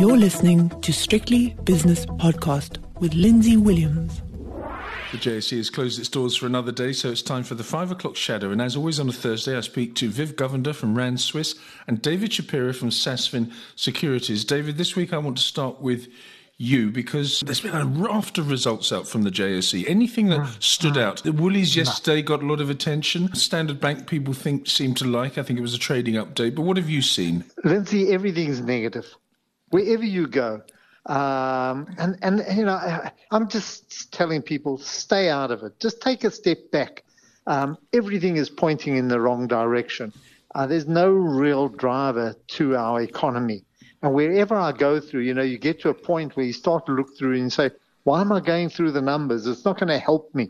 You're listening to Strictly Business Podcast with Lindsay Williams. The JSE has closed its doors for another day, so it's time for the five o'clock shadow. And as always on a Thursday, I speak to Viv Govender from Rand Swiss and David Shapiro from Sasfin Securities. David, this week I want to start with you because there's been a raft of results out from the JSE. Anything that mm. stood mm. out? The Woolies yesterday got a lot of attention. Standard Bank people think seem to like. I think it was a trading update. But what have you seen? Lindsay, everything's negative. Wherever you go. Um, and, and, you know, I, I'm just telling people stay out of it. Just take a step back. Um, everything is pointing in the wrong direction. Uh, there's no real driver to our economy. And wherever I go through, you know, you get to a point where you start to look through and say, why am I going through the numbers? It's not going to help me.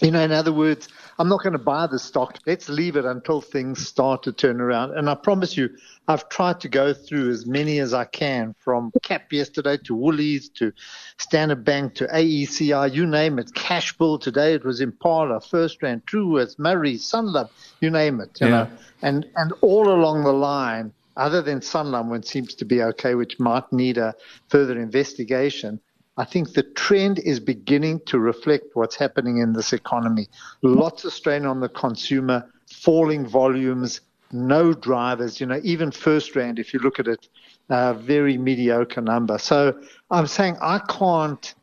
You know, in other words, I'm not going to buy the stock. Let's leave it until things start to turn around. And I promise you, I've tried to go through as many as I can from CAP yesterday to Woolies to Standard Bank to AECI, you name it. Cashbuild today, it was Impala, FirstRand, Truworths, Murray, Sanlam, you name it. You yeah. know, and, and all along the line, other than Sanlam, when it seems to be okay, which might need a further investigation, I think the trend is beginning to reflect what's happening in this economy. Lots of strain on the consumer, falling volumes, no drivers. You know, even FirstRand, if you look at it, uh, very mediocre number. So I'm saying I can't.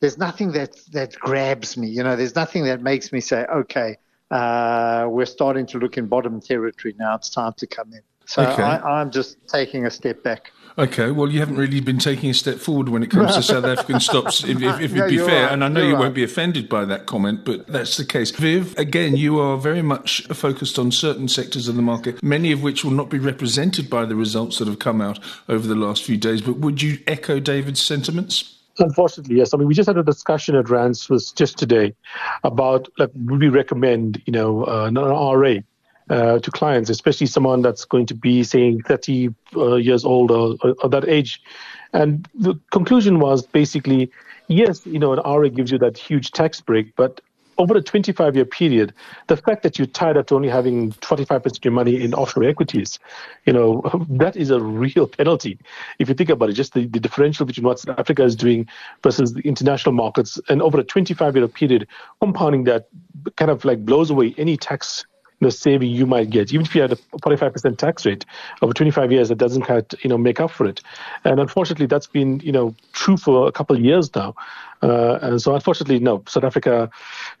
There's nothing that that grabs me. You know, there's nothing that makes me say, okay, uh, we're starting to look in bottom territory now. It's time to come in. So okay. I, I'm just taking a step back. Okay, well, you haven't really been taking a step forward when it comes to South African stocks, if, if, if no, it'd be fair. Right. And I know you're you will not be offended by that comment, but that's the case. Viv, again, you are very much focused on certain sectors of the market, many of which will not be represented by the results that have come out over the last few days. But would you echo David's sentiments? Unfortunately, yes. I mean, we just had a discussion at Rand Swiss just today about like would we recommend, you know, uh, an RA uh, to clients, especially someone that's going to be saying 30 uh, years old or, or, that age. And the conclusion was basically, yes, you know, an RA gives you that huge tax break, but over a 25 year period, the fact that you're tied up to only having 25% of your money in offshore equities, you know, that is a real penalty. If you think about it, just the, the differential between what South Africa is doing versus the international markets, and over a 25 year period, compounding that kind of like blows away any tax the saving you might get. Even if you had a 45% tax rate over 25 years, that doesn't quite, you know, make up for it. And unfortunately, that's been, you know, true for a couple of years now. Uh, and so, unfortunately, no, South Africa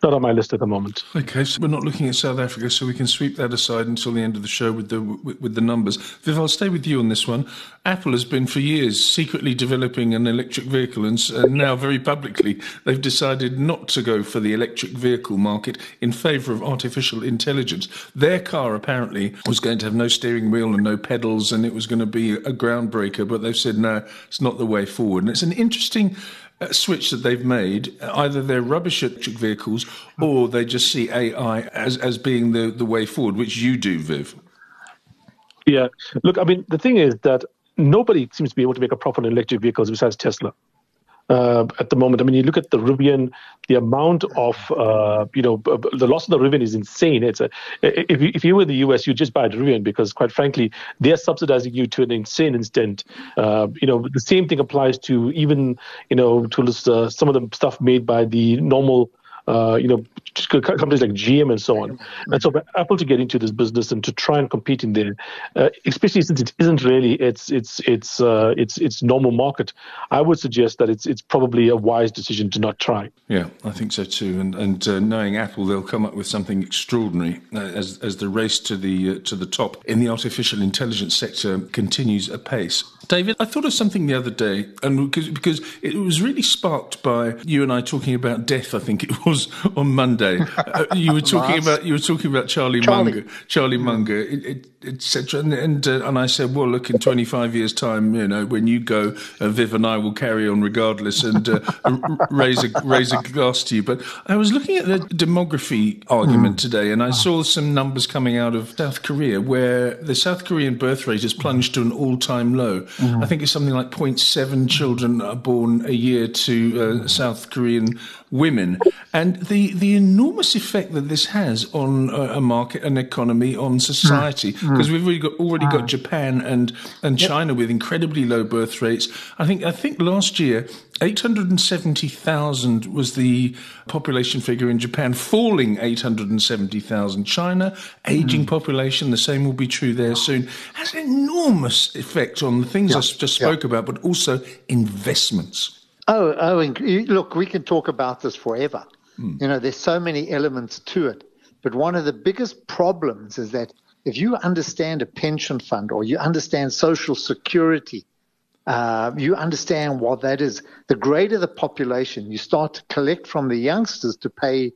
not on my list at the moment. Okay, so we're not looking at South Africa, so we can sweep that aside until the end of the show with the with, with the numbers. Viv, I'll stay with you on this one. Apple has been for years secretly developing an electric vehicle, and, and now very publicly they've decided not to go for the electric vehicle market in favour of artificial intelligence. Their car apparently was going to have no steering wheel and no pedals, and it was going to be a groundbreaker, but they've said no, it's not the way forward. And it's an interesting switch that they've made. Either they're rubbish electric vehicles or they just see AI as, as being the, the way forward, which you do, Viv. Yeah. Look, I mean, the thing is that nobody seems to be able to make a profit on electric vehicles besides Tesla uh, at the moment. I mean, you look at the Rivian, the amount of, uh, you know, the loss of the Rivian is insane. It's a, if you, if you were in the US, you just buy a Rivian because, quite frankly, they're subsidizing you to an insane extent. Uh, you know, the same thing applies to even, you know, to uh, some of the stuff made by the normal uh, you know, companies like GM and so on. And so for Apple to get into this business and to try and compete in there, uh, especially since it isn't really its its its uh, its its normal market, I would suggest that it's it's probably a wise decision to not try. Yeah, I think so too. And and uh, knowing Apple, they'll come up with something extraordinary uh, as as the race to the uh, to the top in the artificial intelligence sector continues apace. David, I thought of something the other day, and because, because it was really sparked by you and I talking about death. I think it was on Monday. uh, you were talking about you were talking about Charlie, Charlie. Munger, Charlie Munger, etc. And and, uh, and, I said, well, look, in 25 years' time, you know, when you go, uh, Viv and I will carry on regardless and uh, raise a raise a glass to you. But I was looking at the demography argument mm. today, and I saw some numbers coming out of South Korea where the South Korean birth rate has plunged to an all-time low. Mm-hmm. I think it's something like 0.7 children are born a year to uh, South Korean women, and the, the enormous effect that this has on a, a market, an economy, on society. Because mm. we've already got, already got Japan and, and China with incredibly low birth rates. I think I think last year 870,000 was the population figure in Japan, falling 870,000. China, aging mm. population, the same will be true there soon. Has an enormous effect on the things I just spoke about, but also investments. Oh, oh, look, we can talk about this forever. Mm. You know, there's so many elements to it. But one of the biggest problems is that if you understand a pension fund or you understand social security, uh, you understand what that is. The greater the population, you start to collect from the youngsters to pay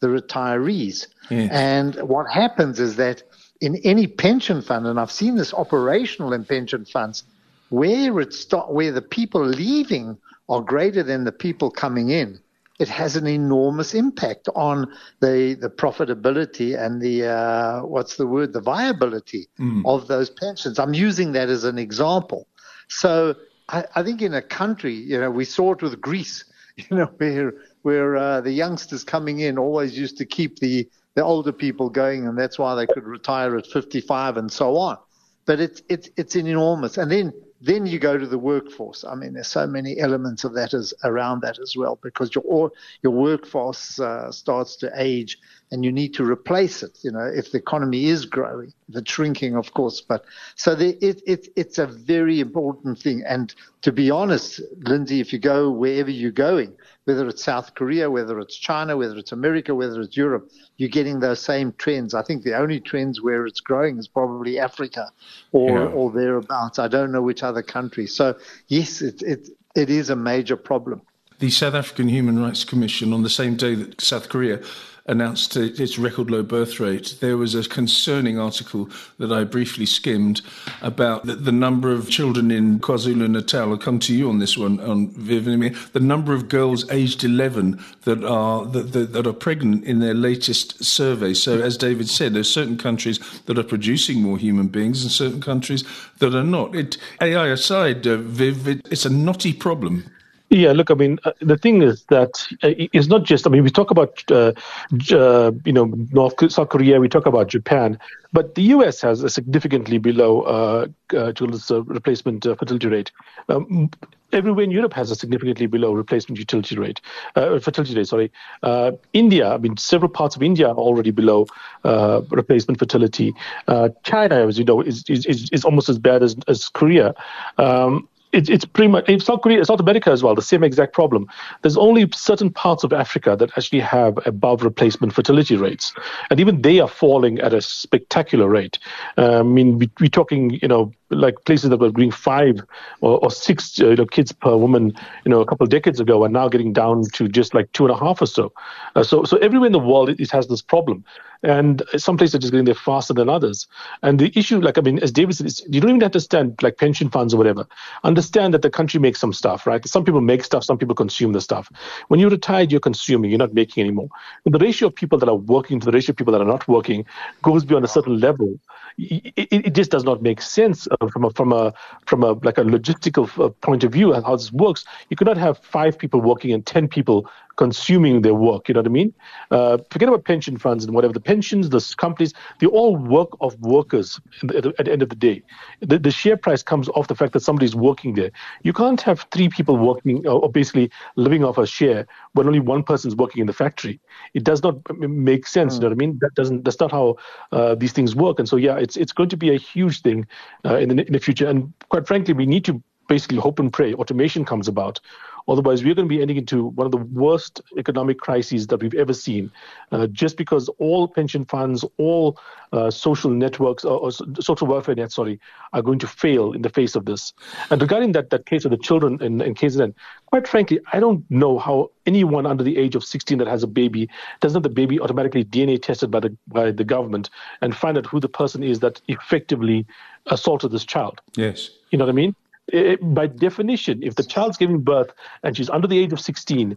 the retirees. And what happens is that in any pension fund, and I've seen this operational in pension funds, where it start, where the people leaving are greater than the people coming in, it has an enormous impact on the the profitability and the uh, what's the word the viability mm. of those pensions. I'm using that as an example. So I, I, think in a country, you know, we saw it with Greece, you know, where where uh, the youngsters coming in always used to keep the the older people going, and that's why they could retire at 55 and so on. But it's it's it's enormous, and then then you go to the workforce. I mean, there's so many elements of that as around that as well, because your your workforce uh, starts to age, and you need to replace it. You know, if the economy is growing, the shrinking, of course. But so the, it, it it's a very important thing. And to be honest, Lindsay, if you go wherever you're going, whether it's South Korea, whether it's China, whether it's America, whether it's Europe, you're getting those same trends. I think the only trends where it's growing is probably Africa or, yeah. or thereabouts. I don't know which other country. So, yes, it, it, it is a major problem. The South African Human Rights Commission, on the same day that South Korea announced its record low birth rate, there was a concerning article that I briefly skimmed about the, the number of children in KwaZulu Natal. I'll come to you on this one, on Vivian. The number of girls aged 11 that are that, that, that, are pregnant in their latest survey. So, as David said, there's certain countries that are producing more human beings and certain countries that are not. It, AI aside, uh, Viv, it, it's a knotty problem. Yeah, look, I mean, uh, the thing is that uh, it's not just. I mean, we talk about uh, uh, you know North South Korea, we talk about Japan, but the U.S. has a significantly below uh, uh replacement fertility rate. Um, everywhere in Europe has a significantly below replacement utility rate, fertility rate. Sorry, India. I mean, several parts of India are already below replacement fertility. China, as you know, is, is is almost as bad as as Korea. Um, it, it's pretty much in South Korea, South America as well, the same exact problem. There's only certain parts of Africa that actually have above replacement fertility rates, and even they are falling at a spectacular rate. Uh, I mean, we, we're talking, you know, like places that were doing five or, or six uh, you know, kids per woman, you know, a couple of decades ago, are now getting down to just like two and a half or so. Uh, so, so everywhere in the world, it, it, has this problem, and some places are just getting there faster than others. And the issue, like I mean, as David said, you don't even understand like pension funds or whatever. Understand that the country makes some stuff, right? Some people make stuff, some people consume the stuff. When you're retired, you're consuming, you're not making anymore. And the ratio of people that are working to the ratio of people that are not working goes beyond a certain level it, it, just does not make sense from a from a from a like a logistical uh, point of view how this works. You cannot have five people working and ten people consuming their work. You know what I mean? Uh, forget about pension funds and whatever. The pensions, the companies, they all work of workers at the, at the end of the day. The, the, share price comes off the fact that somebody's working there. You can't have three people working or basically living off a share when only one person's working in the factory. It does not make sense. Mm. You know what I mean? That doesn't. That's not how uh, these things work. And so, yeah, it's it's going to be a huge thing uh, in the in the future. And quite frankly, we need to basically hope and pray automation comes about Otherwise, we're going to be ending into one of the worst economic crises that we've ever seen, uh, just because all pension funds, all uh, social networks, or, or, social welfare nets, sorry, are going to fail in the face of this. And regarding that, that case of the children in, in KZN, quite frankly, I don't know how anyone under the age of 16 that has a baby doesn't have the baby automatically DNA tested by the by the government and find out who the person is that effectively assaulted this child. Yes. You know what I mean? It, by definition, if the child's giving birth and she's under the age of 16,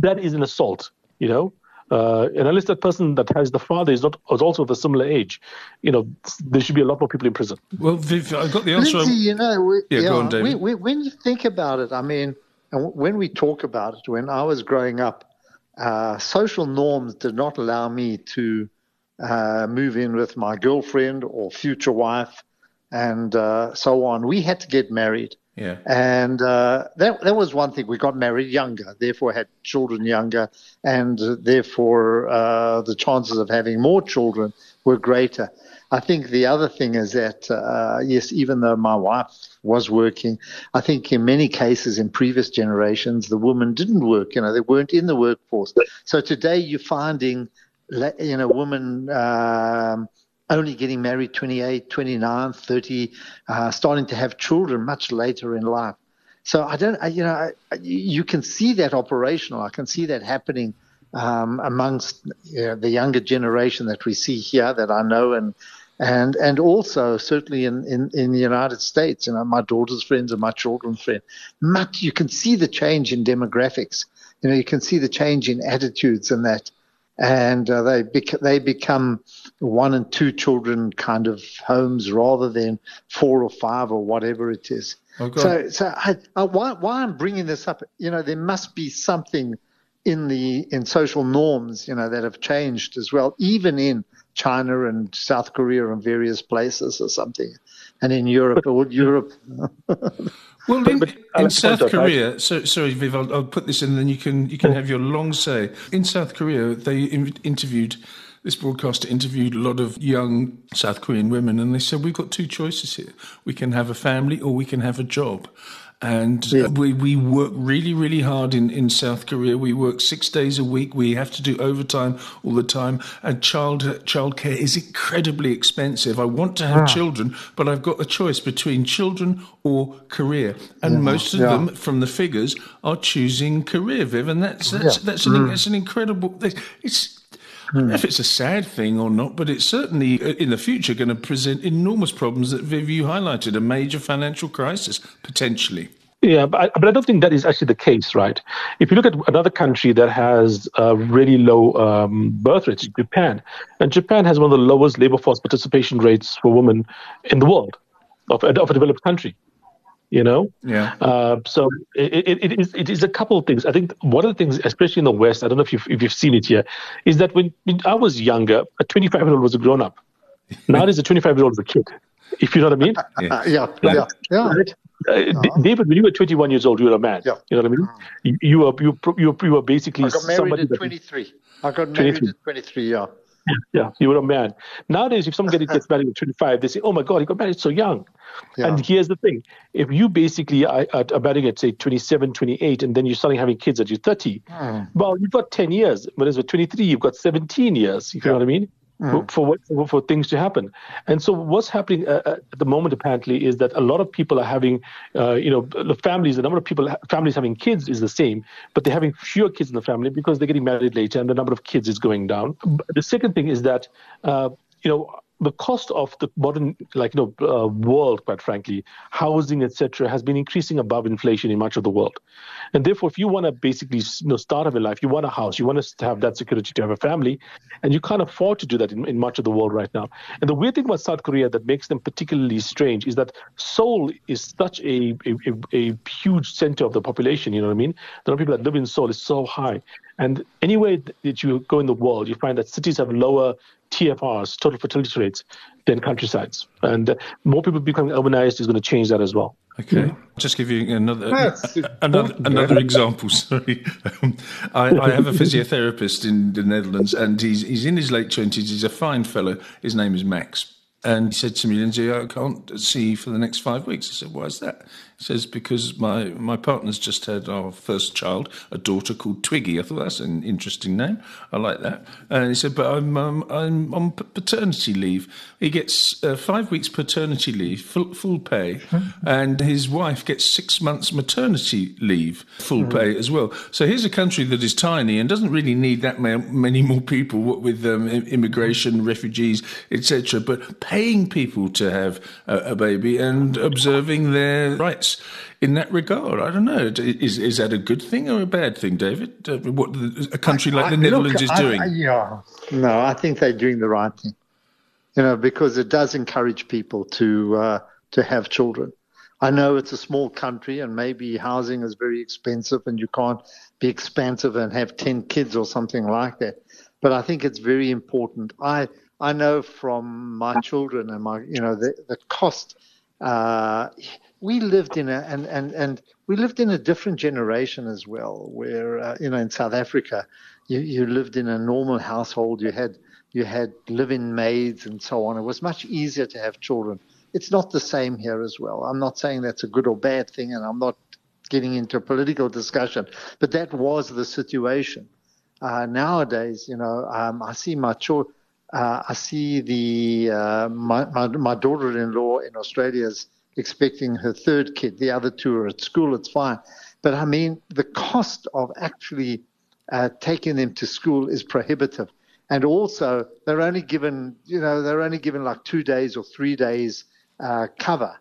that is an assault, you know? Uh, and unless that person that has the father is not is also of a similar age, you know, there should be a lot more people in prison. Well, Viv, I got the answer. Lindsay, you know, we, yeah, yeah, go on, David. We, we, when you think about it, I mean, And when we talk about it, when I was growing up, uh, social norms did not allow me to uh, move in with my girlfriend or future wife and uh, so on. We had to get married. Yeah. And uh, that, that was one thing. We got married younger, therefore had children younger, and therefore uh, the chances of having more children were greater. I think the other thing is that, uh, yes, even though my wife was working, I think in many cases in previous generations, the women didn't work. You know, they weren't in the workforce. So today you're finding, you know, women um, only getting married 28, 29, 30, uh, starting to have children much later in life. So I don't, I, you know, I, you can see that operational. I can see that happening um, amongst you know, the younger generation that we see here that I know and and and also certainly in, in, in the United States, you know, my daughter's friends and my children's friends, much you can see the change in demographics. You know, you can see the change in attitudes and that, and uh, they bec- they become one and two children kind of homes rather than four or five or whatever it is. Oh, so so I, I, why why I'm bringing this up, you know, there must be something in the in social norms, you know, that have changed as well, even in China and South Korea and various places or something, and in Europe or Europe. well, in, in South Korea, so, sorry, Viv, I'll, I'll, put this in, and then you can you can have your long say. In South Korea, they interviewed. This broadcaster interviewed a lot of young South Korean women, and they said, We've got two choices here. We can have a family or we can have a job and yeah. we, we work really, really hard in, in South Korea. We work six days a week. We have to do overtime all the time. And child childcare is incredibly expensive. I want to have ah. children, but I've got a choice between children or career. And yeah. most of yeah. them, from the figures, are choosing career, Viv. And that's that's that's, an, mm. that's an incredible. It's I if it's a sad thing or not, but it's certainly uh, in the future going to present enormous problems that Viv you highlighted, a major financial crisis potentially. Yeah, but I, but I don't think that is actually the case, right? If you look at another country that has uh, really low um, birth rates, Japan, and Japan has one of the lowest labor force participation rates for women in the world of, of a developed country you know yeah uh, so it, it, it is it is a couple of things i think one of the things especially in the west i don't know if you've, if you've seen it here is that when, when i was younger a 25 year old was a grown up Now nowadays a 25 year old is a kid if you know what i mean yeah yeah yeah, yeah. Right? Uh, uh-huh. David, when you were 21 years old, you were a man. Yeah. You know what I mean? You, you were you, you, you were basically I got married at 23. I got married 23. at 23. Yeah. Yeah, you were a man. Nowadays, if someone gets married at 25, they say, "Oh my God, he got married so young." Yeah. And here's the thing: if you basically are, are marrying at say 27, 28, and then you're starting having kids at you're 30, mm. well, you've got 10 years. Whereas with 23, you've got 17 years. You yeah. know what I mean? Mm. for, what, for things to happen. And so what's happening uh, uh, at the moment apparently is that a lot of people are having, uh, you know, the families, the number of people, families having kids is the same, but they're having fewer kids in the family because they're getting married later and the number of kids is going down. The second thing is that, uh, you know, the cost of the modern, like you know, uh, world, quite frankly, housing, etc., has been increasing above inflation in much of the world, and therefore, if you want to basically, you know, start of a life, you want a house, you want to have that security to have a family, and you can't afford to do that in, in much of the world right now. And the weird thing about South Korea that makes them particularly strange is that Seoul is such a a, a, a huge center of the population. You know what I mean? The number of people that live in Seoul is so high, and anywhere that you go in the world, you find that cities have lower TFRs, total fertility rates, than countrysides. And uh, more people becoming urbanized is going to change that as well. Okay, yeah. just give you another another, another example. Sorry, um, I, I, have a physiotherapist in the Netherlands, and he's he's in his late twenties. He's a fine fellow. His name is Max, and he said to me, Lindsay, I can't see for the next five weeks. I said, Why is that? Says because my my partner's just had our first child, a daughter called Twiggy. I thought that's an interesting name. I like that. And he said, but I'm um, I'm on paternity leave. He gets uh, five weeks paternity leave, full, full pay, and his wife gets six months maternity leave, full mm. pay as well. So here's a country that is tiny and doesn't really need that many more people with um, immigration, refugees, etc. But paying people to have a, a baby and observing their rights in that regard. I don't know. Is is that a good thing or a bad thing, David? Uh, what a country like I, the Netherlands look, is doing? I, yeah, no, I think they're doing the right thing. You know, because it does encourage people to uh, to have children. I know it's a small country and maybe housing is very expensive and you can't be expansive and have 10 kids or something like that. But I think it's very important. I, I know from my children and my, you know, the, the cost, uh, we lived in a, and, and, and we lived in a different generation as well, where, uh, you know, in South Africa, you, you lived in a normal household. You had, you had live-in maids and so on. It was much easier to have children it's not the same here as well. I'm not saying that's a good or bad thing, and I'm not getting into a political discussion, but that was the situation. Uh, nowadays, you know, um, I see my children. Uh, I see the uh, my, my, my daughter-in-law in Australia is expecting her third kid. The other two are at school. It's fine, but I mean the cost of actually uh, taking them to school is prohibitive, and also they're only given you know they're only given like two days or three days uh, cover.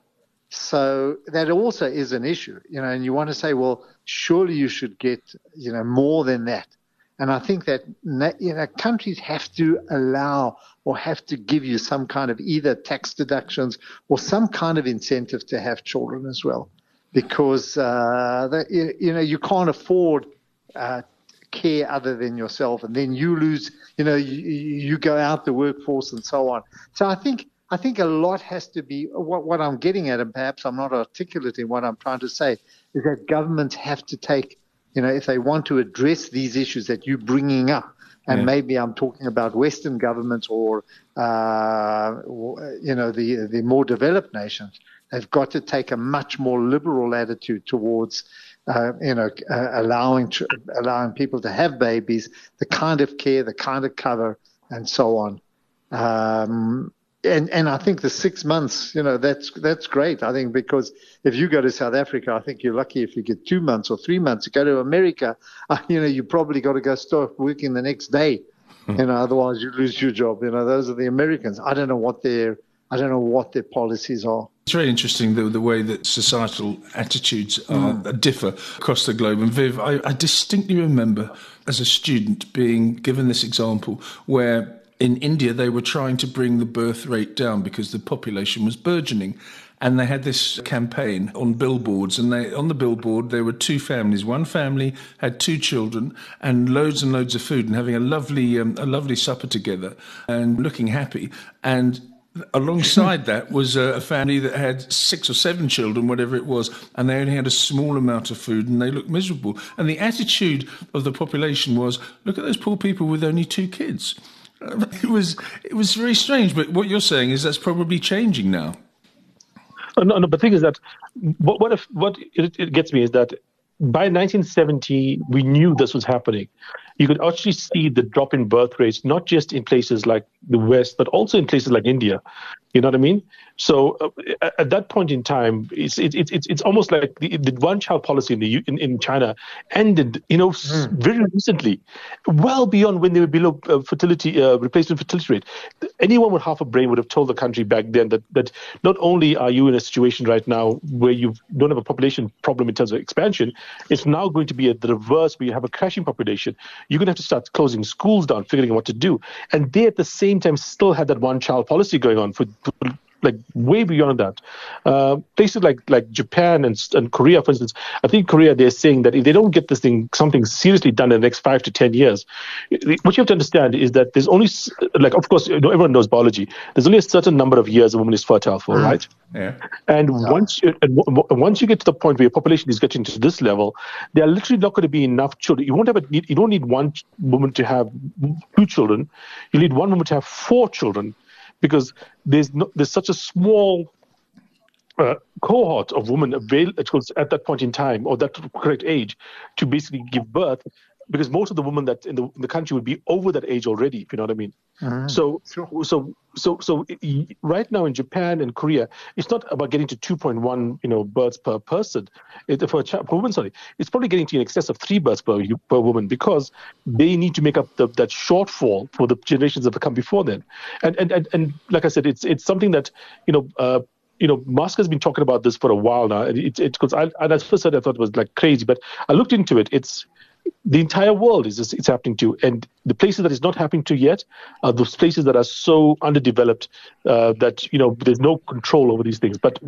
So that also is an issue, you know, and you want to say, well, surely you should get, you know, more than that. And I think that, you know, countries have to allow or have to give you some kind of either tax deductions or some kind of incentive to have children as well. Because, uh, the, you know, you can't afford uh, care other than yourself. And then you lose, you know, you, you go out the workforce and so on. So I think I think a lot has to be what, what I'm getting at, and perhaps I'm not articulating what I'm trying to say, is that governments have to take, you know, if they want to address these issues that you're bringing up, and yeah. maybe I'm talking about Western governments or, uh, you know, the the more developed nations, they've got to take a much more liberal attitude towards, uh, you know, uh, allowing allowing people to have babies, the kind of care, the kind of cover, and so on. Um, and and I think the six months, you know, that's that's great. I think because if you go to South Africa, I think you're lucky if you get two months or three months. You go to America, uh, you know, you probably got to go start working the next day. Hmm. You know, otherwise you lose your job. You know, those are the Americans. I don't know what their I don't know what their policies are. It's very interesting the, the way that societal attitudes are, mm. differ across the globe. And Viv, I, I distinctly remember as a student being given this example where in India, they were trying to bring the birth rate down because the population was burgeoning. And they had this campaign on billboards, and they, on the billboard there were two families. One family had two children and loads and loads of food, and having a lovely, um, a lovely supper together, and looking happy. And alongside that was a family that had six or seven children, whatever it was, and they only had a small amount of food and they looked miserable. And the attitude of the population was look at those poor people with only two kids. It was it was very strange, but what you're saying is that's probably changing now. Oh, no, no, but the thing is that what what if what it, it gets me is that by 1970 we knew this was happening. You could actually see the drop in birth rates, not just in places like the West, but also in places like India. You know what I mean? So uh, at that point in time, it's it's it's it's almost like the, the one child policy in the in, in China ended, you know, mm. very recently, well beyond when they were below uh, fertility uh, replacement fertility rate. Anyone with half a brain would have told the country back then that that not only are you in a situation right now where you don't have a population problem in terms of expansion, it's now going to be at the reverse where you have a crashing population. You're going to have to start closing schools down, figuring out what to do, and they at the same time still had that one child policy going on for like way beyond that. Uh, places like like Japan and and Korea, for instance, I think Korea they're saying that if they don't get this thing something seriously done in the next five to ten years, what you have to understand is that there's only like of course you know, everyone knows biology. There's only a certain number of years a woman is fertile for, mm. right? Yeah. And yeah. once you, and w- once you get to the point where your population is getting to this level, there are literally not going to be enough children. You won't have a, you don't need one woman to have two children. You need one woman to have four children because there's no, there's such a small uh, cohort of women available at that point in time or that correct age to basically give birth because most of the women that in the, in the country would be over that age already, if you know what I mean. Mm-hmm. So, sure. so, so, so right now in Japan and Korea, it's not about getting to 2.1, you know, births per person. It, for a child, per woman, sorry, it's probably getting to in excess of three births per per woman because they need to make up the, that shortfall for the generations that have come before them. And and and, and like I said, it's it's something that you know. Uh, you know, Musk has been talking about this for a while now. It, it, it, I, and at first I thought it was like crazy, but I looked into it. It's the entire world is it's happening to, and the places that it's not happening to yet are those places that are so underdeveloped uh, that you know there's no control over these things. But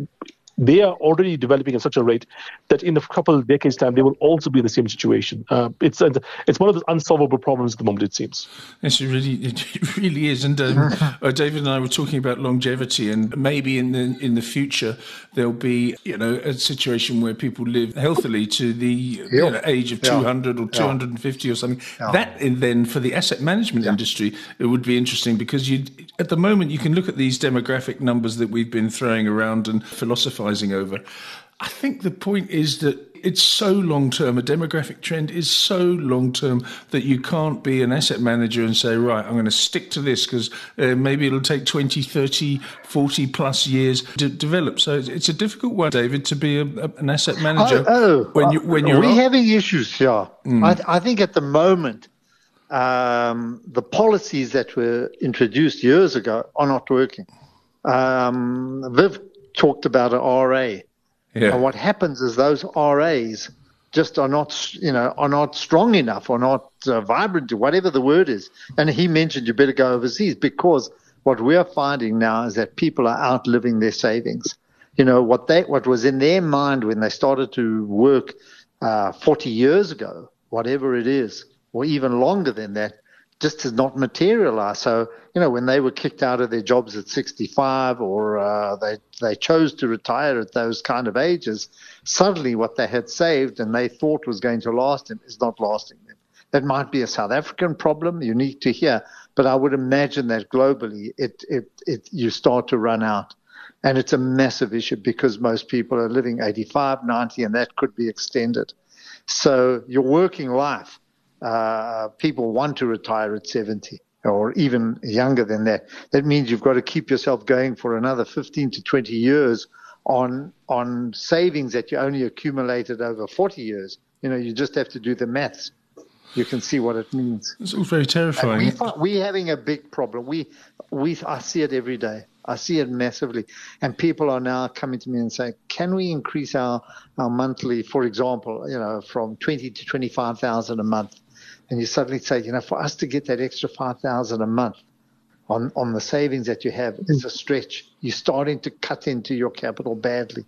they are already developing at such a rate that in a couple of decades' time, they will also be in the same situation. Uh, it's it's one of those unsolvable problems at the moment. It seems. Yes, it really it really is. And um, uh, David and I were talking about longevity, and maybe in the in the future there'll be you know a situation where people live healthily to the you know, age of 200 yeah. or 250 or something. Yeah. That then for the asset management industry, it would be interesting because you at the moment you can look at these demographic numbers that we've been throwing around and philosophizing over. I think the point is that it's so long term. A demographic trend is so long term that you can't be an asset manager and say, right, I'm going to stick to this because uh, maybe it'll take 20, 30, 40 plus years to develop. So it's a difficult one, David, to be a, a, an asset manager. Oh, oh when you when you're we having issues here. Mm. I, I, think at the moment. Um, the policies that were introduced years ago are not working. Um, Viv talked about an RA. Yeah. And what happens is those RAs just are not, you know, are not strong enough or not uh, vibrant, whatever the word is. And he mentioned you better go overseas because what we're finding now is that people are outliving their savings. You know what they what was in their mind when they started to work uh, 40 years ago, whatever it is, or even longer than that, just has not materialized. So, you know, when they were kicked out of their jobs at 65 or uh, they, they chose to retire at those kind of ages, suddenly what they had saved and they thought was going to last them is not lasting them. That might be a South African problem, unique to here, but I would imagine that globally it, it, it, you start to run out. And it's a massive issue because most people are living 85, 90, and that could be extended. So your working life uh, people want to retire at 70 or even younger than that. That means you've got to keep yourself going for another 15 to 20 years on on savings that you only accumulated over 40 years. You know, you just have to do the maths. You can see what it means. It's all very terrifying. we, we're having a big problem. We, we, I see it every day. I see it massively. And people are now coming to me and saying, can we increase our, our monthly, for example, you know, from 20 to 25,000 a month? And you suddenly say, you know, for us to get that extra 5,000 a month on, on the savings that you have, it's a stretch. You're starting to cut into your capital badly.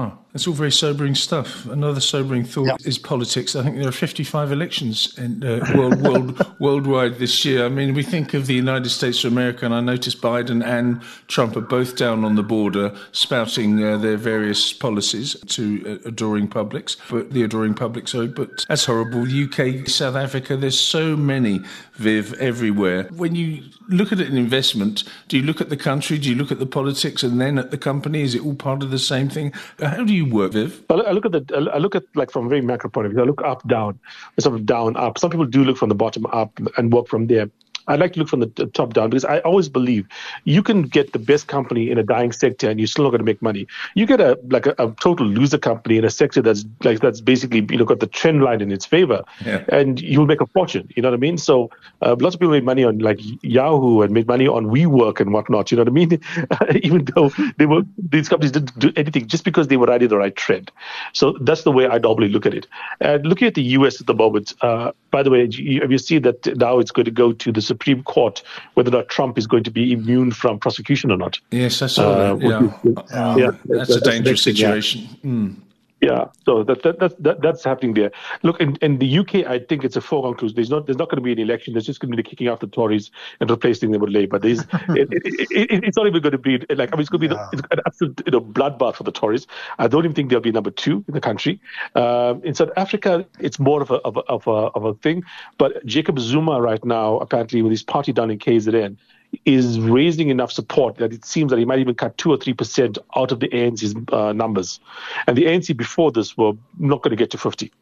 Huh. It's all very sobering stuff. Another sobering thought yep. is politics. I think there are 55 elections in, uh, world, world, worldwide this year. I mean, we think of the United States of America, and I notice Biden and Trump are both down on the border spouting uh, their various policies to uh, adoring publics, but the adoring public, sorry, but that's horrible. UK, South Africa, there's so many, Viv, everywhere. When you look at it in investment, do you look at the country, do you look at the politics, and then at the company? Is it all part of the same thing? Uh, how do you work, Viv? I look at the I look at like from a very macro point of view. I look up, down, sort of down, up. Some people do look from the bottom up and work from there. I like to look from the top down because I always believe you can get the best company in a dying sector and you're still not going to make money. You get a like a, a, total loser company in a sector that's like that's basically you know got the trend line in its favor, yeah. and you'll make a fortune. You know what I mean? So uh, lots of people made money on like Yahoo and made money on WeWork and whatnot. You know what I mean? Even though they were these companies didn't do anything just because they were riding the right trend. So that's the way I normally look at it. And looking at the U.S. at the moment, uh, by the way, you, you see that now it's going to go to the Supreme Court whether or not Trump is going to be immune from prosecution or not. Yes, I saw uh, that. Yeah. Is, um, yeah, that's, that's a dangerous situation. Mm. Yeah, so that, that, that, that, that's happening there. Look, in, in the UK, I think it's a foregone conclusion. There's not there's not going to be an election. There's just going to be the kicking off the Tories and replacing them with Labour. There's it, it, it, it's not even going to be like I mean it's going to be yeah. the, it's an absolute you know, bloodbath for the Tories. I don't even think they'll be number two in the country. Um, in South Africa, it's more of a, of a of a of a thing. But Jacob Zuma right now, apparently with his party down in KZN, is raising enough support that it seems that he might even cut two or three percent out of the ANC's uh, numbers, and the ANC before this were not going to get to fifty.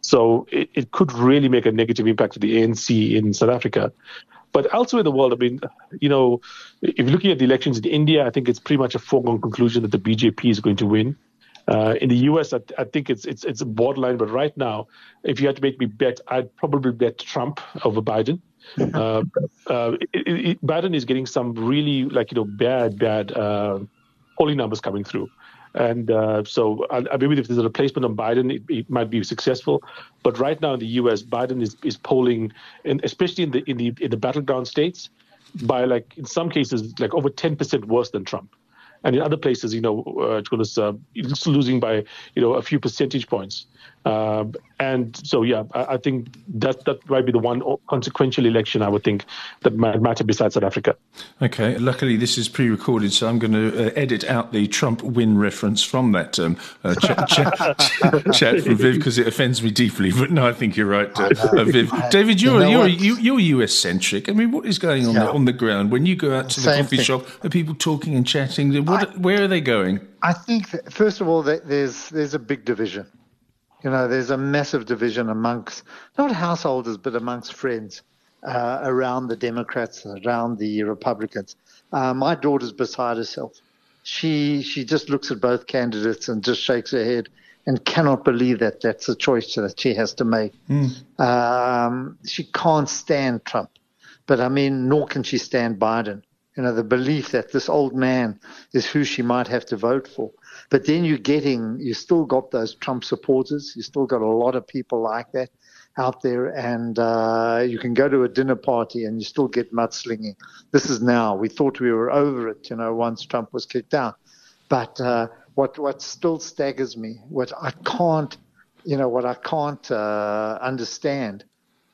So it, it could really make a negative impact to the ANC in South Africa. But elsewhere in the world, I mean, you know, if you're looking at the elections in India, I think it's pretty much a foregone conclusion that the BJP is going to win. Uh, in the US, I, I, think it's it's it's a borderline. But right now, if you had to make me bet, I'd probably bet Trump over Biden. Uh, uh, it, it, Biden is getting some really like you know bad bad uh, polling numbers coming through. And uh, so I, I, believe if there's a replacement on Biden, it, it, might be successful. But right now in the U.S., Biden is, is polling, and especially in the in the in the battleground states, by like in some cases like over 10% worse than Trump. and in other places, you know, uh, it was uh, losing by you know a few percentage points. Uh, and so, yeah, I, I, think that that might be the one consequential election I would think that might matter besides South Africa. Okay. Luckily, this is pre-recorded, so I'm going to uh, edit out the Trump win reference from that um, uh, chat, chat, chat from Viv because it offends me deeply. But no, I think you're right, uh, uh, Viv. David, you're you know you're, you're US centric. I mean, what is going on yeah. on the ground when you go out to the Same coffee thing. shop? Are people talking and chatting? What, I, where are they going? I think, that, first of all, that there's there's a big division. You know, there's a massive division amongst not householders, but amongst friends uh, around the Democrats, around the Republicans. Uh, my daughter's beside herself. She she just looks at both candidates and just shakes her head and cannot believe that that's a choice that she has to make. Mm. Um, she can't stand Trump, but I mean, nor can she stand Biden. You know, the belief that this old man is who she might have to vote for. But then you're getting, you still got those Trump supporters. You still got a lot of people like that out there, and uh, you can go to a dinner party and you still get mudslinging. This is now. We thought we were over it, you know, once Trump was kicked out. But uh, what what still staggers me, what I can't, you know, what I can't uh, understand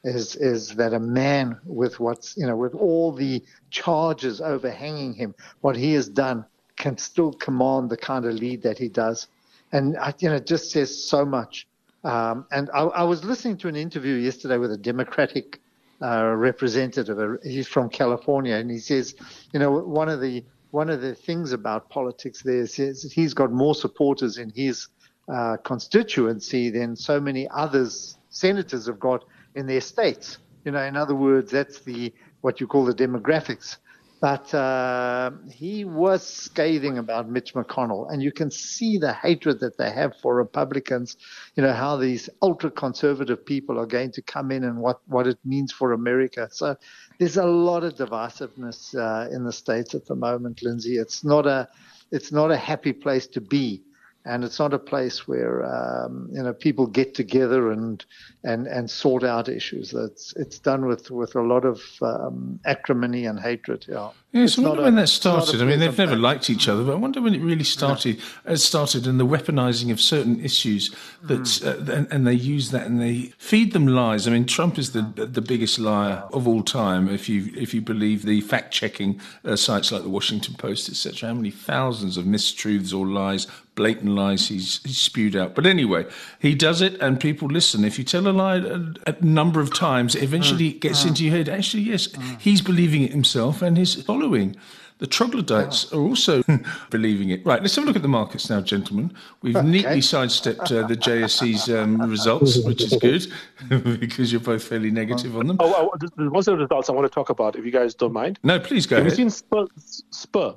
is is that a man with what's you know with all the charges overhanging him, what he has done can still command the kind of lead that he does. And, you know, it just says so much. Um, and I, I, was listening to an interview yesterday with a Democratic uh, representative. He's from California, and he says, you know, one of the one of the things about politics there is he's got more supporters in his uh, constituency than so many others senators have got in their states. You know, in other words, that's the what you call the demographics but uh, he was scathing about Mitch McConnell, and you can see the hatred that they have for Republicans. You know how these ultra conservative people are going to come in and what what it means for America. So there's a lot of divisiveness uh, in the states at the moment, Lindsay. It's not a it's not a happy place to be and it's not a place where um, you know people get together and and and sort out issues. It's it's done with with a lot of um, acrimony and hatred. Yeah. Yes, I wonder when a, that started. I mean, they've never liked each other, but I wonder when it really started. It started in the weaponizing of certain issues that, mm. uh, and, and, they use that and they feed them lies. I mean, Trump is the the biggest liar of all time. If you if you believe the fact checking uh, sites like the Washington Post, etc., how many thousands of mistruths or lies blatant lies he's, he's, spewed out. But anyway, he does it, and people listen. If you tell a lie a, a number of times, eventually it gets into your head. Actually, yes, he's believing it himself, and his following. The troglodytes are also believing it. Right, let's have a look at the markets now, gentlemen. We've okay. neatly sidestepped uh, the JSE's um, results, which is good because you're both fairly negative on them. Oh, oh there's one set of results I want to talk about, if you guys don't mind. No, please go Have ahead. you seen Spur? Spur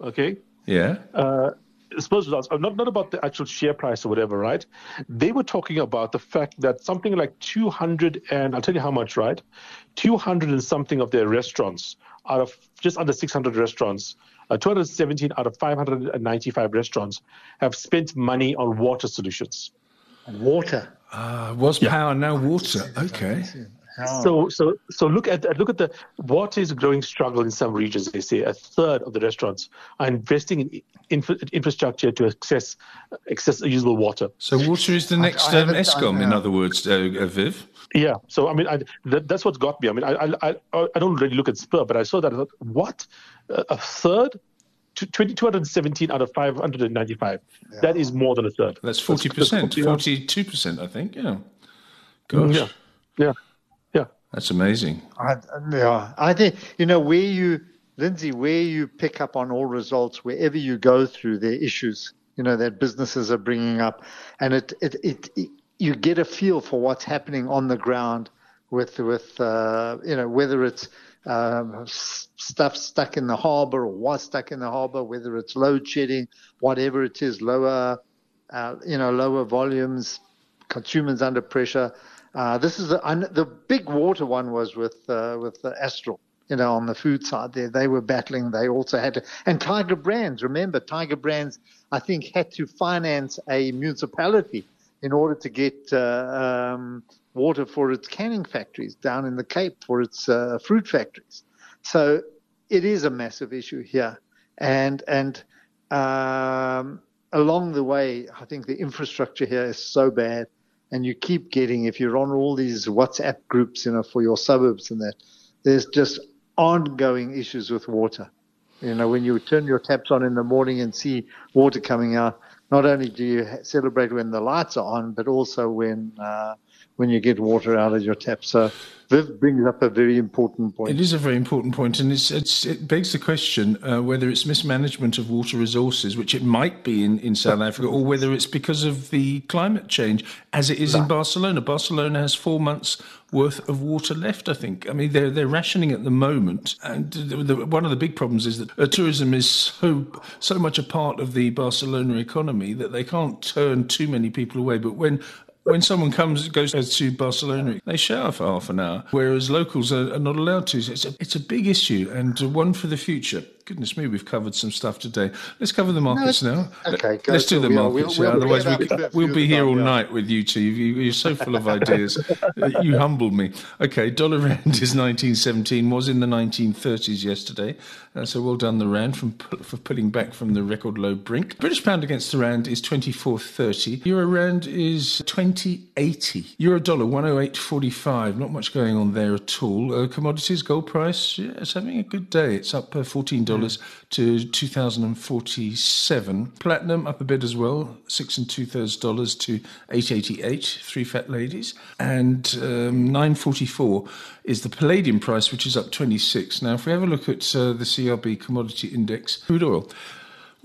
okay. Yeah. Uh, Spurs results, uh, not, not about the actual share price or whatever, right? They were talking about the fact that something like 200 and I'll tell you how much, right? 200 and something of their restaurants out of just under 600 restaurants, uh, 217 out of 595 restaurants have spent money on water solutions. Water. Uh, was yeah. power now water? Okay. So, so, so look at look at the what is a growing struggle in some regions. They say a third of the restaurants are investing in infra- infrastructure to access access usable water. So, water is the next I, I um, Eskom, in other words, uh, uh, Viv. Yeah. So, I mean, I, that, that's what's got me. I mean, I, I, I don't really look at Spur, but I saw that. I thought, what a third 217 out of 595. Yeah. That is more than a third. That's 40%, 42%, I think. Yeah. Gosh. Yeah. Yeah. That's amazing. I, yeah, I think you know where you, Lindsay, where you pick up on all results, wherever you go through their issues, you know that businesses are bringing up, and it it, it, it you get a feel for what's happening on the ground with with uh, you know whether it's um, stuff stuck in the harbour or was stuck in the harbour, whether it's load shedding, whatever it is, lower uh, you know lower volumes, consumers under pressure. Uh, this is the, the big water one was with uh, with Astral, you know, on the food side there. They were battling. They also had to, and Tiger Brands. Remember, Tiger Brands, I think, had to finance a municipality in order to get uh, um, water for its canning factories down in the Cape for its uh, fruit factories. So it is a massive issue here, and and um, along the way, I think the infrastructure here is so bad, and you keep getting if you're on all these WhatsApp groups, you know, for your suburbs and that. There's just ongoing issues with water. You know, when you turn your taps on in the morning and see water coming out, not only do you celebrate when the lights are on, but also when uh, when you get water out of your tap. So Viv brings up a very important point. It is a very important point, and it's, it's, it begs the question uh, whether it's mismanagement of water resources, which it might be in, in South Africa, or whether it's because of the climate change, as it is in Barcelona. Barcelona has four months worth of water left. I think. I mean, they're they're rationing at the moment, and the, the, one of the big problems is that uh, tourism is so so much a part of the Barcelona economy that they can't turn too many people away. But when when someone comes goes to Barcelona, they shower for half an hour, whereas locals are, are not allowed to. It's a, it's a big issue and one for the future goodness me, we've covered some stuff today. Let's cover the markets no, now. Okay, let's do the markets. We'll, we'll, otherwise, we'll, we'll be here all night with you two. You, are so full of ideas. you humbled me. Okay, dollar rand is 1917. Was in the 1930s yesterday. Uh, so well done, the rand, from for pulling back from the record low brink. British pound against the rand is 24.30. Euro rand is 20.80. Euro dollar 108.45. Not much going on there at all. Uh, commodities, gold price, yeah, it's having a good day. It's up uh, 14 dollars dollars to 2,047. Platinum up a bit as well, six and two thirds dollars to 888. Three fat ladies, and um, 944 is the palladium price, which is up 26. Now, if we have a look at uh, the CRB commodity index, crude oil.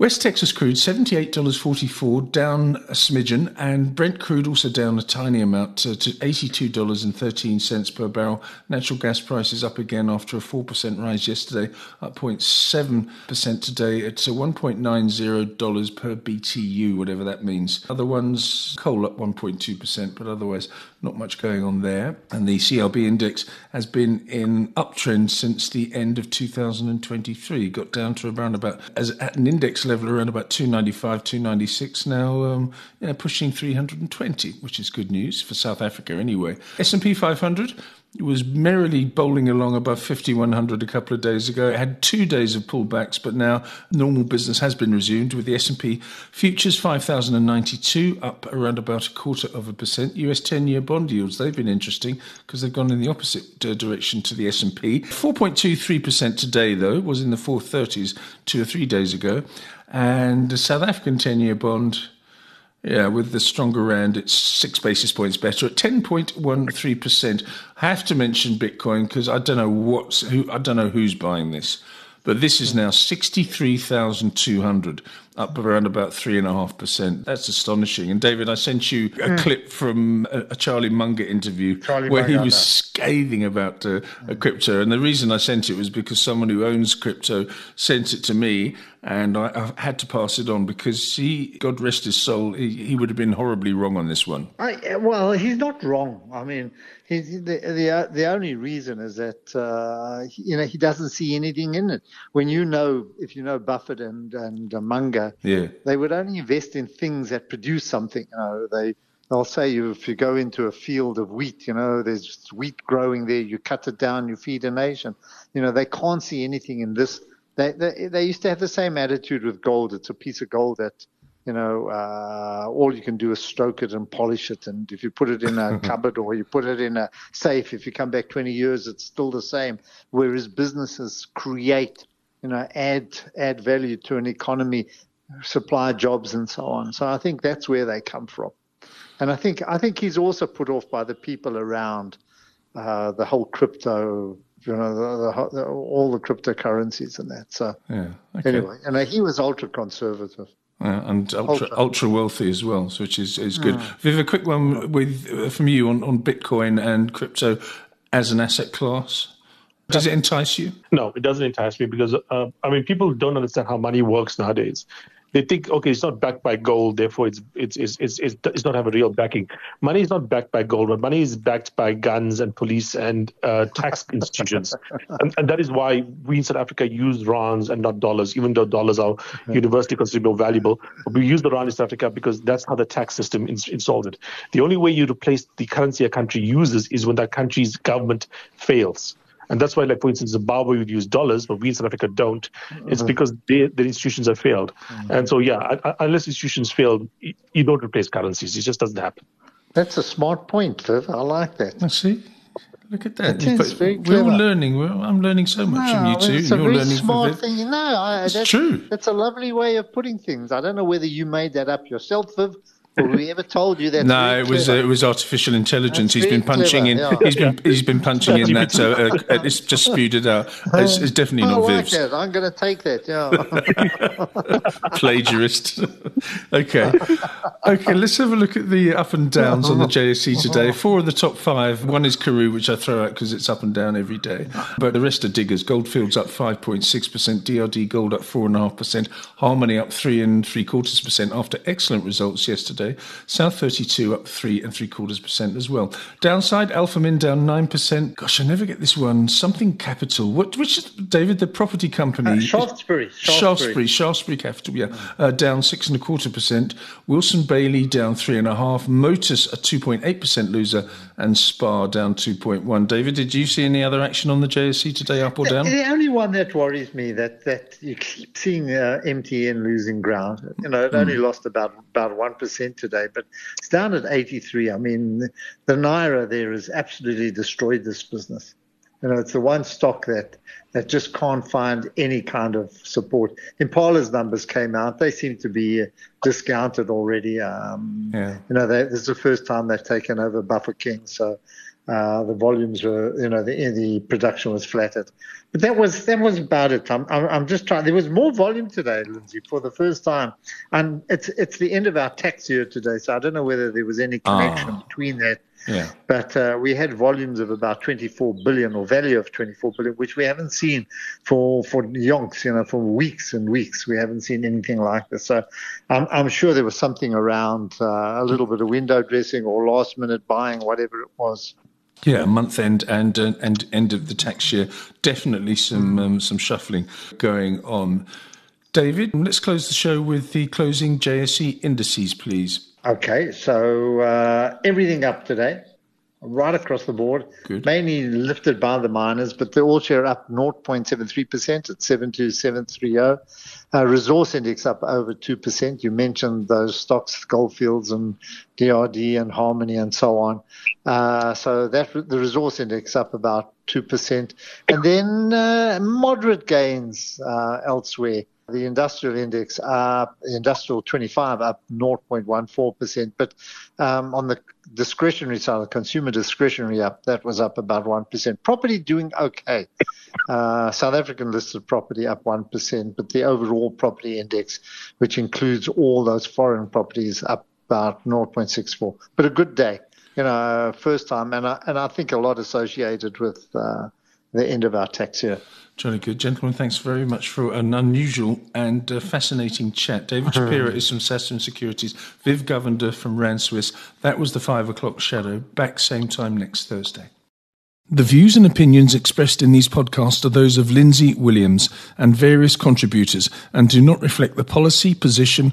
West Texas crude, $78.44, down a smidgen, and Brent crude also down a tiny amount uh, to $82.13 per barrel. Natural gas prices up again after a 4% rise yesterday, up 0.7% today. It's a $1.90 per BTU, whatever that means. Other ones, coal up 1.2%, but otherwise not much going on there. And the CRB index has been in uptrend since the end of 2023. Got down to around about, as at an index level, around about 295, 296. Now, um, pushing 320, which is good news for South Africa anyway. S&P 500 was merrily bowling along above 5100 a couple of days ago. It had two days of pullbacks, but now normal business has been resumed with the S&P futures 5092 up around about a quarter of a percent. US 10-year bond yields they've been interesting because they've gone in the opposite uh, direction to the S&P. 4.23% today though was in the 430s two or 3 days ago. And the South African 10-year bond yeah, with the stronger rand, it's six basis points better at 10.13%. I have to mention Bitcoin because I don't know what's who, I don't know who's buying this, but this is now 63,200 up around about three and a half percent. That's astonishing. And David, I sent you a mm. clip from a, a, Charlie Munger interview Charlie where Munger he was scathing about uh, crypto. And the reason I sent it was because someone who owns crypto sent it to me, and I, I had to pass it on because he, God rest his soul, he, he would have been horribly wrong on this one. I, well, he's not wrong. I mean, he, the, the the only reason is that uh, you know he doesn't see anything in it. When you know, if you know Buffett and and uh, Munger yeah. they would only invest in things that produce something. You know, they they'll say you if you go into a field of wheat, you know, there's wheat growing there, you cut it down, you feed a nation. You know, they can't see anything in this. They they, they used to have the same attitude with gold. It's a piece of gold that you know, uh, all you can do is stroke it and polish it. And if you put it in a cupboard or you put it in a safe, if you come back 20 years, it's still the same. Whereas businesses create, you know, add add value to an economy supply jobs and so on. So I think that's where they come from. And I think I think he's also put off by the people around uh, the whole crypto, you know, the, the, the, all the cryptocurrencies and that. So yeah, okay. anyway, and he was ultra conservative. Uh, and ultra, ultra, ultra wealthy as well, so which is is good. Mm. Viv, a quick one with uh, from you on, on Bitcoin and crypto as an asset class. Does it entice you? No, it doesn't entice me because uh, I mean people don't understand how money works nowadays they think, okay, it's not backed by gold, therefore it's it's it's it's, it's, it's not have a real backing. Money is not backed by gold, but money is backed by guns and police and uh, tax institutions, and, and, that is why we in South Africa use rands and not dollars, even though dollars are universally considered more valuable. But we use the rand in South Africa because that's how the tax system is installed it. The only way you replace the currency a country uses is when that country's government fails And that's why, like, for instance, Zimbabwe would use dollars, but we in South Africa don't. Mm-hmm. It's because they, the institutions have failed. Mm-hmm. And so, yeah, unless institutions fail, you don't replace currencies. It just doesn't happen. That's a smart point, Viv. I like that. I see. Look at that. we're all learning. We're, I'm learning so much no, from you two. It's a very learning smart thing. No, I, it's that's, true. That's a lovely way of putting things. I don't know whether you made that up yourself, Viv, have we ever told you that? No, it was uh, it was artificial intelligence. That's he's been punching clever, in. Yeah. He's been he's been punching in that. So uh, uh, it's just spewed it out. It's, it's definitely not like Viv's. That. I'm going to take that. Yeah. Plagiarist. okay, okay. Let's have a look at the up and downs on the JSE today. Four of the top five. One is Karoo, which I throw out because it's up and down every day. But the rest are diggers. Goldfields up five point six percent. DRD Gold up four and a half percent. Harmony up three and three quarters percent after excellent results yesterday yesterday. South 32 up three and three quarters percent as well. Downside, Alpha Min down nine percent. Gosh, I never get this one. Something Capital. What? Which is David? The property company. Uh, Shaftesbury. Shaftesbury. Shaftesbury Capital. Yeah, uh, down six and a quarter percent. Wilson Bayly down three and a half. Motus a two point eight percent loser, and Spar down two point one. David, did you see any other action on the JSE today, up or down? The, the only one that worries me that that you keep seeing uh, MTN losing ground. You know, it only mm. lost about about one percent today, but it's down at 83. I mean, the Naira there has absolutely destroyed this business. You know, it's the one stock that that just can't find any kind of support. Impala's numbers came out; they seem to be discounted already. Um, yeah. You know, they, this is the first time they've taken over Bafokeng, so uh, the volumes were, you know, the, the production was flattered. But that was that was about it. I'm, I'm just trying. There was more volume today, Lindsay, for the first time, and it's it's the end of our tax year today, so I don't know whether there was any connection oh. between that. Yeah. But uh, we had volumes of about 24 billion, or value of 24 billion, which we haven't seen for for yonks, you know, for weeks and weeks. We haven't seen anything like this. So I'm, I'm sure there was something around uh, a little bit of window dressing or last minute buying, whatever it was. Yeah, month end and uh, and end of the tax year. Definitely some um, some shuffling going on. David, let's close the show with the closing JSE indices, please. Okay, so uh, everything up today, right across the board, Good. mainly lifted by the miners, but the all share up 0.73% at 72730. Uh, resource index up over 2%. You mentioned those stocks, Goldfields and DRD and Harmony and so on. Uh, so that the resource index up about 2%. And then uh, moderate gains uh, elsewhere. The industrial index up, industrial 25 up 0.14%. But um, on the discretionary side, the consumer discretionary up, that was up about 1%. Property doing okay. Uh, South African listed property up 1%, but the overall property index, which includes all those foreign properties, up about 0.64. But a good day, you know, first time, and I, and I think a lot associated with uh, the end of our tax year. Jolly good. Gentlemen, thanks very much for an unusual and uh, fascinating chat. David Shapiro is from Sasfin Securities, Viv Govender from Rand Swiss. That was the five o'clock shadow. Back same time next Thursday. The views and opinions expressed in these podcasts are those of Lindsay Williams and various contributors and do not reflect the policy, position,